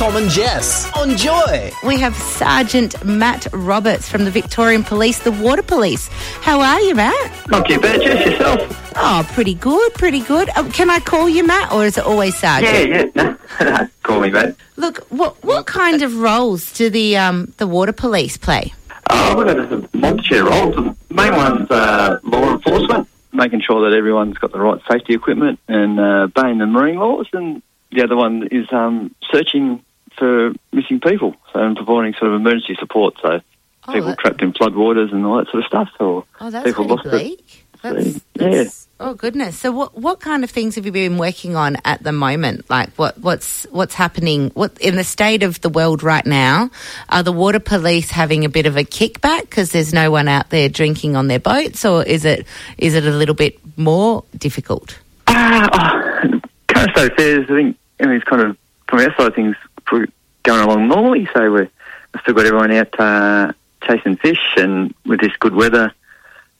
Tom and Jess on Joy. We have Sergeant Matt Roberts from the Victorian Police, the Water Police. How are you, Matt? Not too bad, Jess, yourself. Oh, pretty good, pretty good. Uh, can I call you Matt, or is it always Sergeant? Yeah, yeah. No, Call me, mate. Look, what what kind of roles do the um the Water Police play? Oh, we've got a multitude of roles. The main one's uh, law enforcement, making sure that everyone's got the right safety equipment and uh, obeying the marine laws. And the other one is um, searching for missing people, so and providing sort of emergency support. So Oh, people that- trapped in floodwaters and all that sort of stuff. Or Oh, that's people lost bleak. That's, Yeah. that's- Oh goodness! So what what kind of things have you been working on at the moment? Like what what's what's happening? What in the state of the world right now? Are the water police having a bit of a kickback because there's no one out there drinking on their boats, or is it is it a little bit more difficult? Ah, oh, current state affairs, I think, and it's kind of, from our side of things, going along normally. So we're, we've still got everyone out uh, chasing fish, and with this good weather,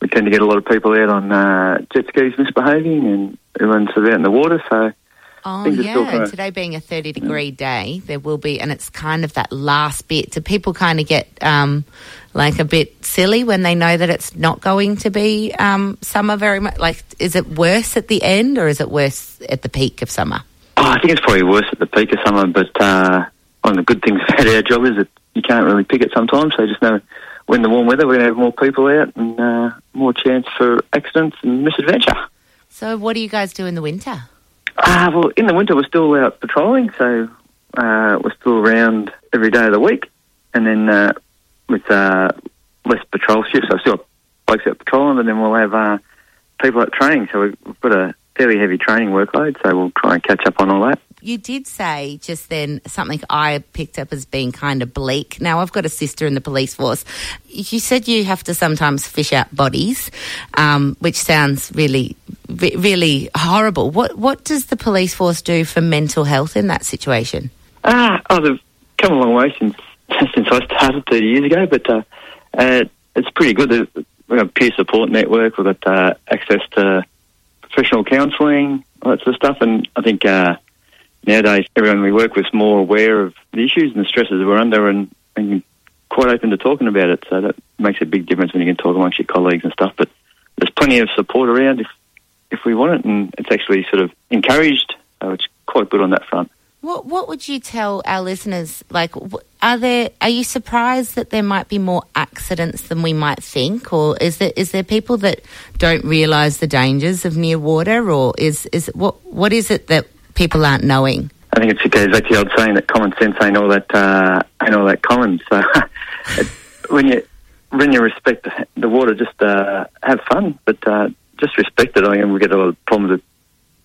we tend to get a lot of people out on uh, jet skis misbehaving, and everyone's sort of out in the water. So Oh Things are still yeah, today being a thirty degree day, there will be, and it's kind of that last bit. Do people kind of get um, like a bit silly when they know that it's not going to be um, summer very much? Like, is it worse at the end or is it worse at the peak of summer? Oh, I think it's probably worse at the peak of summer, but uh, one of the good things about our job is that you can't really pick it sometimes. So just know when the warm weather, we're going to have more people out and uh, more chance for accidents and misadventure. So, what do you guys do in the winter? Ah, well, in the winter we're still out patrolling, so uh, we're still around every day of the week, and then uh, with uh, less patrol shifts, so still blokes out patrolling, and then we'll have uh, people at training. So we've got a fairly heavy training workload, so we'll try and catch up on all that. You did say just then something I picked up as being kind of bleak. Now, I've got a sister in the police force. You said you have to sometimes fish out bodies, um, which sounds really, really horrible. What What does the police force do for mental health in that situation? Ah, oh, they've come a long way since since I started 30 years ago, but uh, uh, it's pretty good. We've got a peer support network. We've got uh, access to professional counselling, all that sort of stuff. And I think uh, nowadays everyone we work with is more aware of the issues and the stresses we're under and, and quite open to talking about it. So that makes a big difference when you can talk amongst your colleagues and stuff. But there's plenty of support around if if we want it, and it's actually sort of encouraged. So it's quite good on that front. What What would you tell our listeners? Like, are there? Are you surprised that there might be more accidents than we might think, or is there is there people that don't realise the dangers of near water, or is is what what is it that people aren't knowing? I think it's goes back to the old saying that common sense ain't all that uh, ain't all that common. So when you when you respect the, the water, just uh, have fun, but uh, just respect it. I mean, we get a lot of problems with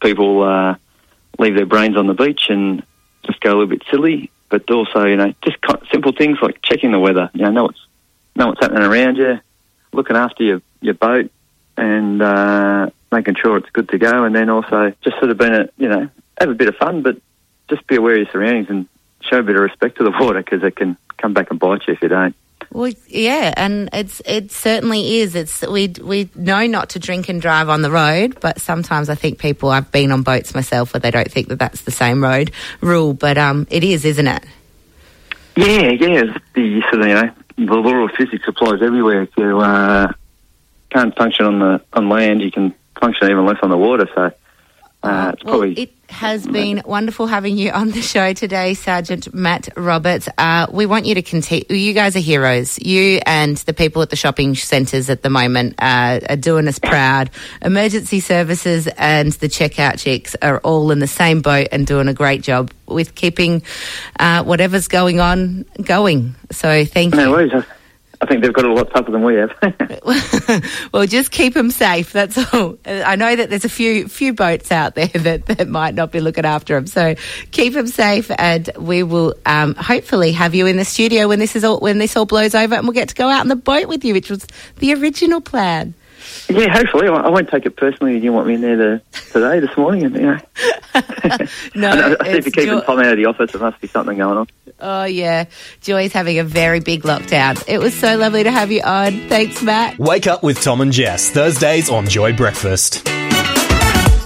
people uh, leave their brains on the beach and just go a little bit silly. But also, you know, just simple things like checking the weather. You know, know what's know what's happening around you, looking after your your boat, and uh, making sure it's good to go. And then also just sort of being a you know have a bit of fun, but just be aware of your surroundings and show a bit of respect to the water because it can come back and bite you if you don't. Well, yeah, and it's it certainly is. It's we we know not to drink and drive on the road, but sometimes I think people. I've been on boats myself where they don't think that that's the same road rule, but um, it is, isn't it? Yeah, yeah. The sort of you know the law of physics applies everywhere. You uh, can't function on the on land, you can function even less on the water. So uh, it's well, probably it has been wonderful having you on the show today, Sergeant Matt Roberts. Uh, we want you to continue. You guys are heroes. You and the people at the shopping centres at the moment uh, are doing us proud. Emergency services and the checkout chicks are all in the same boat and doing a great job with keeping uh, whatever's going on going. So thank you. worries. I, think they've got a lot tougher than we have. well, just keep them safe. That's all. I know that there's a few few boats out there that, that might not be looking after them. So keep them safe, and we will um, hopefully have you in the studio when this is all when this all blows over, and we'll get to go out on the boat with you, which was the original plan. Yeah, hopefully. I I won't take it personally. If you want me in there to, today, this morning, and you know. No, I, know, I see if you're keeping Joy- Tom out of the office. There must be something going on. Oh, yeah. Joy's having a very big lockdown. It was so lovely to have you on. Thanks, Matt. Wake up with Tom and Jess, Thursdays on Joy Breakfast.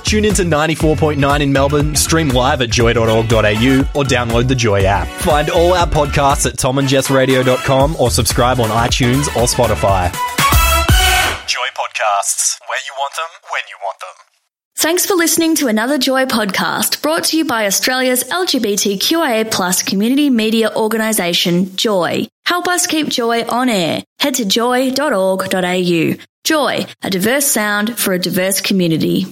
Tune into 94.9 in Melbourne, stream live at joy.org.au or download the Joy app. Find all our podcasts at tomandjessradio.com or subscribe on iTunes or Spotify. Joy Podcasts, where you want them, when you want them. Thanks for listening to another Joy podcast brought to you by Australia's LGBTQIA plus community media organisation, Joy. Help us keep Joy on air. Head to joy.org.au. Joy, a diverse sound for a diverse community.